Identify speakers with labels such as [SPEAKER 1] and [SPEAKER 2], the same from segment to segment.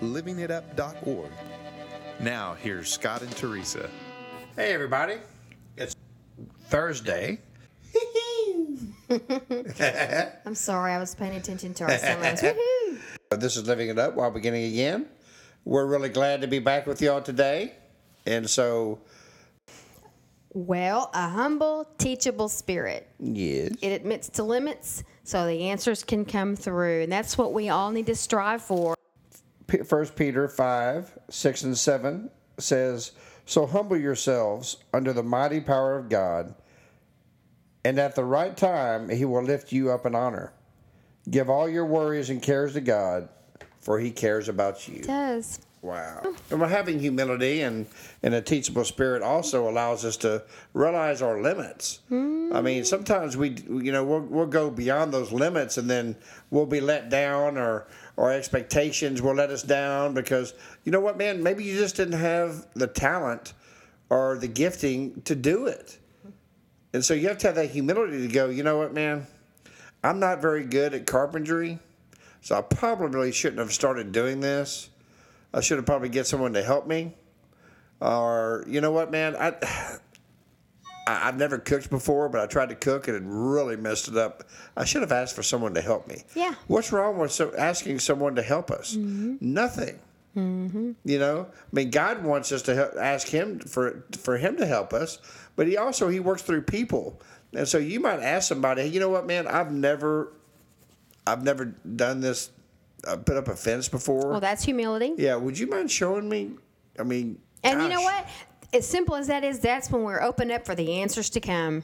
[SPEAKER 1] livingitup.org. Now, here's Scott and Teresa.
[SPEAKER 2] Hey, everybody. It's Thursday.
[SPEAKER 3] I'm sorry, I was paying attention to our sermons.
[SPEAKER 2] This is Living It Up while beginning again. We're really glad to be back with y'all today. And so,
[SPEAKER 3] Well, a humble, teachable spirit.
[SPEAKER 2] yes.
[SPEAKER 3] It admits to limits so the answers can come through. And that's what we all need to strive for.
[SPEAKER 2] P- First Peter 5, 6 and 7 says, So humble yourselves under the mighty power of God, and at the right time he will lift you up in honor. Give all your worries and cares to God, for he cares about you.
[SPEAKER 3] It does.
[SPEAKER 2] Wow. And having humility and, and a teachable spirit also allows us to realize our limits. I mean, mm. sometimes we, you know, we'll, we'll go beyond those limits and then we'll be let down or our expectations will let us down because, you know what, man, maybe you just didn't have the talent or the gifting to do it. And so you have to have that humility to go, you know what, man, I'm not very good at carpentry, so I probably shouldn't have started doing this. I should have probably get someone to help me. Or you know what, man, I, I I've never cooked before, but I tried to cook and it really messed it up. I should have asked for someone to help me.
[SPEAKER 3] Yeah.
[SPEAKER 2] What's wrong with so, asking someone to help us? Nothing. Mm-hmm. You know, I mean, God wants us to help, ask Him for for Him to help us, but He also He works through people, and so you might ask somebody, hey, you know what, man, I've never, I've never done this, uh, put up a fence before.
[SPEAKER 3] Well, that's humility.
[SPEAKER 2] Yeah, would you mind showing me? I mean,
[SPEAKER 3] And you know what? As simple as that is, that's when we're open up for the answers to come.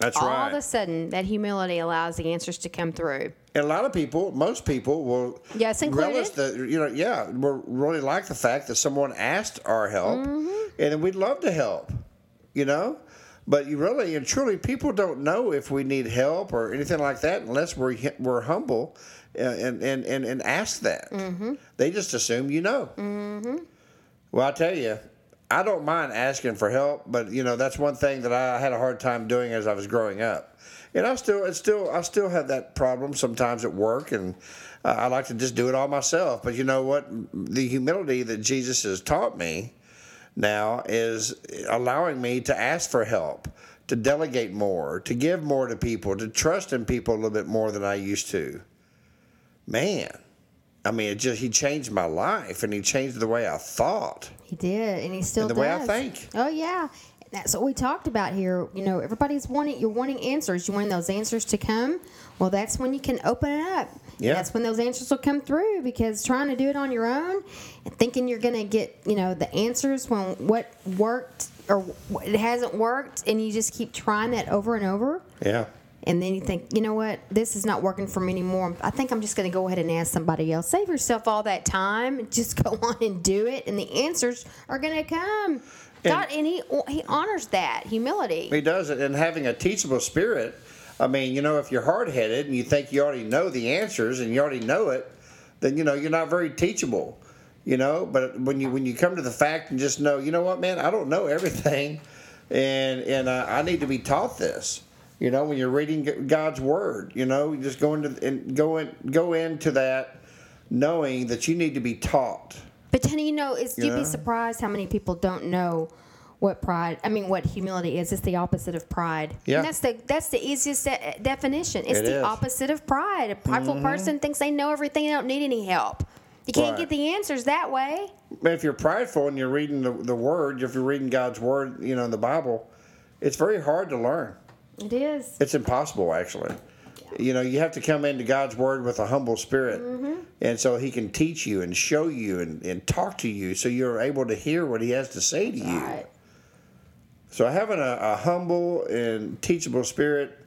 [SPEAKER 2] That's
[SPEAKER 3] All
[SPEAKER 2] right.
[SPEAKER 3] All of a sudden, that humility allows the answers to come through.
[SPEAKER 2] and a lot of people, most people, will
[SPEAKER 3] Yes, included.
[SPEAKER 2] relish the you know yeah, we really like the fact that someone asked our help,
[SPEAKER 3] Mm-hmm.
[SPEAKER 2] and we'd love to help, you know. But you really and truly, people don't know if we need help or anything like that unless we're we're humble, uh, and and and, and ask that.
[SPEAKER 3] Mm-hmm.
[SPEAKER 2] They just assume you know. Well, I tell you, I don't mind asking for help, but you know that's one thing that I had a hard time doing as I was growing up, and I still, it's still, I still have that problem sometimes at work, and uh, I like to just do it all myself. But you know what? The humility that Jesus has taught me now is allowing me to ask for help, to delegate more, to give more to people, to trust in people a little bit more than I used to. Man, I mean, it just he changed my life, and he changed the way I thought.
[SPEAKER 3] He did, and he still
[SPEAKER 2] And the
[SPEAKER 3] does.
[SPEAKER 2] way I think.
[SPEAKER 3] Oh yeah, that's what we talked about here. You know, everybody's wanting you're wanting answers. You want those answers to come. Well, that's when you can open it up.
[SPEAKER 2] Yeah.
[SPEAKER 3] That's when those answers will come through because trying to do it on your own and thinking you're going to get you know the answers when what worked or it hasn't worked, and you just keep trying that over and over.
[SPEAKER 2] Yeah.
[SPEAKER 3] And then you think, you know what, this is not working for me anymore. I think I'm just going to go ahead and ask somebody else. Save yourself all that time. and Just go on and do it, and the answers are going to come. God, and he he honors that humility.
[SPEAKER 2] He does it, and having a teachable spirit. I mean, you know, if you're hard headed and you think you already know the answers and you already know it, then you know you're not very teachable. You know, but when you when you come to the fact and just know, you know what, man, I don't know everything, and and uh, I need to be taught this. You know, when you're reading God's word, you know, you just go into and go in go into that knowing that you need to be taught.
[SPEAKER 3] But honey, you know, it's, you'd
[SPEAKER 2] Yeah.
[SPEAKER 3] be surprised how many people don't know what pride. I mean, what humility is. It's the opposite of pride.
[SPEAKER 2] Yeah.
[SPEAKER 3] And that's the that's the easiest de- definition. It's
[SPEAKER 2] It
[SPEAKER 3] the
[SPEAKER 2] is. Mm-hmm.
[SPEAKER 3] opposite of pride. A prideful person thinks they know everything. They don't need any help. You can't
[SPEAKER 2] Right.
[SPEAKER 3] get the answers that way.
[SPEAKER 2] If you're prideful and you're reading the, the word, if you're reading God's word, you know, in the Bible, it's very hard to learn.
[SPEAKER 3] It is.
[SPEAKER 2] It's impossible, actually. You know, you have to come into God's word with a humble spirit. And so he can teach you and show you and, and talk to you so you're able to hear what he has to say to you. So having a, a humble and teachable spirit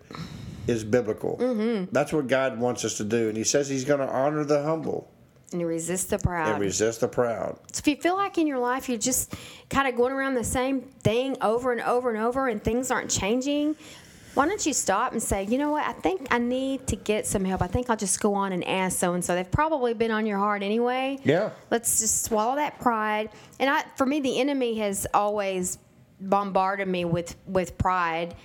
[SPEAKER 2] is biblical. Mm-hmm. That's what God wants us to do. And he says he's going to honor the humble.
[SPEAKER 3] and resist the proud.
[SPEAKER 2] and resist the proud.
[SPEAKER 3] So if you feel like in your life you're just kind of going around the same thing over and over and over and things aren't changing, why don't you stop and say, you know what, I think I need to get some help. I think I'll just go on and ask so and so. They've probably been on your heart anyway.
[SPEAKER 2] Yeah.
[SPEAKER 3] Let's just swallow that pride. And I, for me, the enemy has always bombarded me with with pride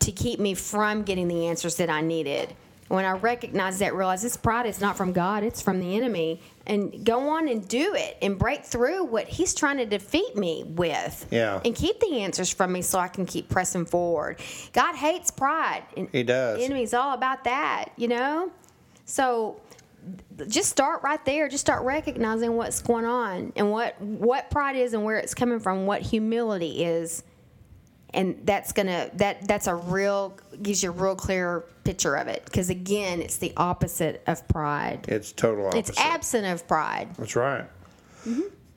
[SPEAKER 3] to keep me from getting the answers that I needed. When I recognize that, realize this pride is not from God; it's from the enemy. And go on and do it and break through what he's trying to defeat me with.
[SPEAKER 2] Yeah.
[SPEAKER 3] And keep the answers from me so I can keep pressing forward. God hates pride. And
[SPEAKER 2] He does.
[SPEAKER 3] The enemy's all about that, you know. So just start right there. Just start recognizing what's going on and what what pride is and where it's coming from. What humility is, and that's gonna that that's a real gives you a real clear picture of it. Because again, it's the opposite of pride.
[SPEAKER 2] It's total opposite.
[SPEAKER 3] It's absent of pride.
[SPEAKER 2] That's right.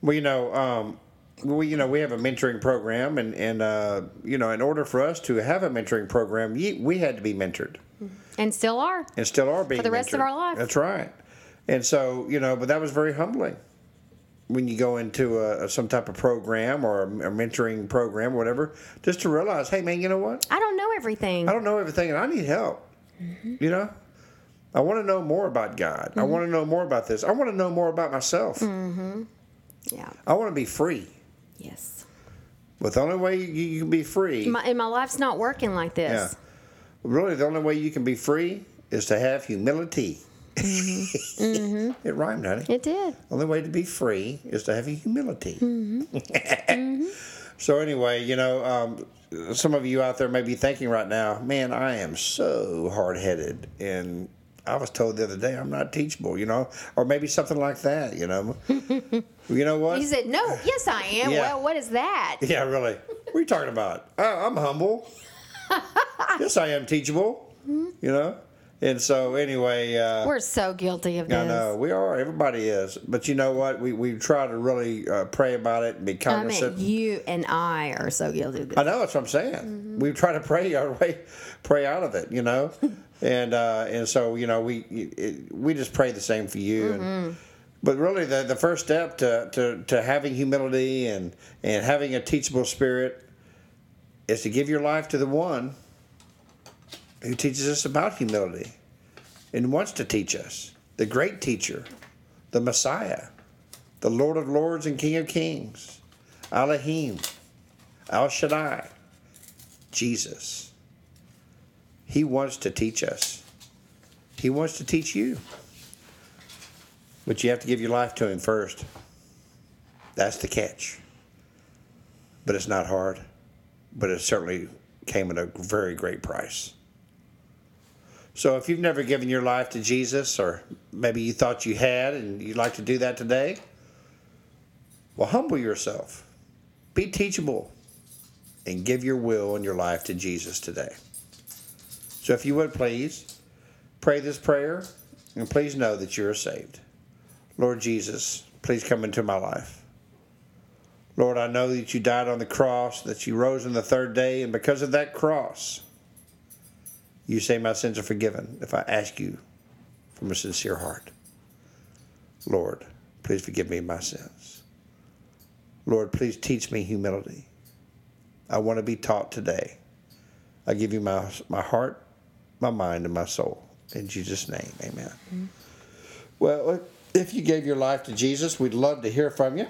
[SPEAKER 2] Well, you know, um, we you know we have a mentoring program, and and uh, you know, in order for us to have a mentoring program, we had to be mentored,
[SPEAKER 3] And still are.
[SPEAKER 2] and still are being for
[SPEAKER 3] the rest of our life.
[SPEAKER 2] That's right. And so you know, but that was very humbling when you go into a, some type of program or a, mentoring program, or whatever, just to realize, hey, man, you know what?
[SPEAKER 3] I don't know everything.
[SPEAKER 2] I don't know everything, and I need help.
[SPEAKER 3] Mm-hmm.
[SPEAKER 2] You know. I want to know more about God. I want to know more about this. I want to know more about myself.
[SPEAKER 3] Mm. Yeah.
[SPEAKER 2] I want to be free.
[SPEAKER 3] Yes.
[SPEAKER 2] But the only way you, you can be free,
[SPEAKER 3] My, and my life's not working like this.
[SPEAKER 2] yeah,
[SPEAKER 3] this.
[SPEAKER 2] Really, the only way you can be free is to have humility.
[SPEAKER 3] Mm-hmm.
[SPEAKER 2] it rhymed, honey.
[SPEAKER 3] It did.
[SPEAKER 2] only way to be free is to have humility.
[SPEAKER 3] Mm-hmm.
[SPEAKER 2] so anyway, you know, um, some of you out there may be thinking right now, man, I am so hard headed, and I was told the other day I'm not teachable, you know, or maybe something like that, you know. you know what?
[SPEAKER 3] He said, "No, yes, I am."
[SPEAKER 2] Yeah.
[SPEAKER 3] Well, what is that?
[SPEAKER 2] Yeah, really. What are you talking about? I'm humble. yes, I am teachable. You know, and so anyway, uh,
[SPEAKER 3] We're so guilty of this.
[SPEAKER 2] I know we are. Everybody is. But you know what? We we try to really uh, pray about it and be
[SPEAKER 3] I
[SPEAKER 2] cognizant.
[SPEAKER 3] mean, you and I are so guilty of this.
[SPEAKER 2] I know that's what I'm saying. We try to pray our way, pray out of it. You know, and uh, and so you know we it, we just pray the same for you. And, but really, the the first step to, to, to having humility and and having a teachable spirit is to give your life to the one who teaches us about humility and wants to teach us, the great teacher, the Messiah, the Lord of Lords and King of Kings, Elohim, El Shaddai, Jesus. He wants to teach us. He wants to teach you. But you have to give your life to Him first. That's the catch. But it's not hard. But it certainly came at a very great price. So if you've never given your life to Jesus, or maybe you thought you had and you'd like to do that today, well, humble yourself, be teachable, and give your will and your life to Jesus today. So if you would please pray this prayer, and please know that you are saved. Lord Jesus, please come into my life. Lord, I know that you died on the cross, that you rose on the third day, and because of that cross, you say my sins are forgiven if I ask you from a sincere heart. Lord, please forgive me my sins. Lord, please teach me humility. I want to be taught today. I give you my, my heart, my mind, and my soul. In Jesus' name, amen. Well, if you gave your life to Jesus, we'd love to hear from you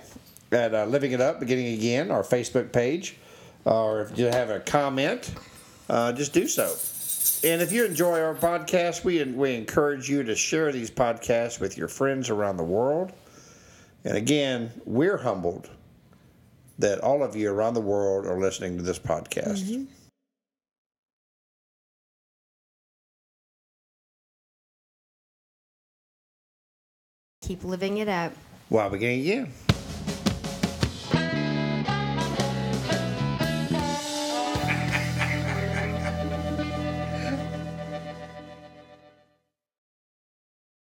[SPEAKER 2] at uh, Living It Up, Beginning Again, our Facebook page. Or if you have a comment, uh, just do so. And if you enjoy our podcast, we, we encourage you to share these podcasts with your friends around the world. And again, we're humbled that all of you around the world are listening to this podcast. Mm-hmm.
[SPEAKER 3] Keep living it up.
[SPEAKER 2] While beginning again.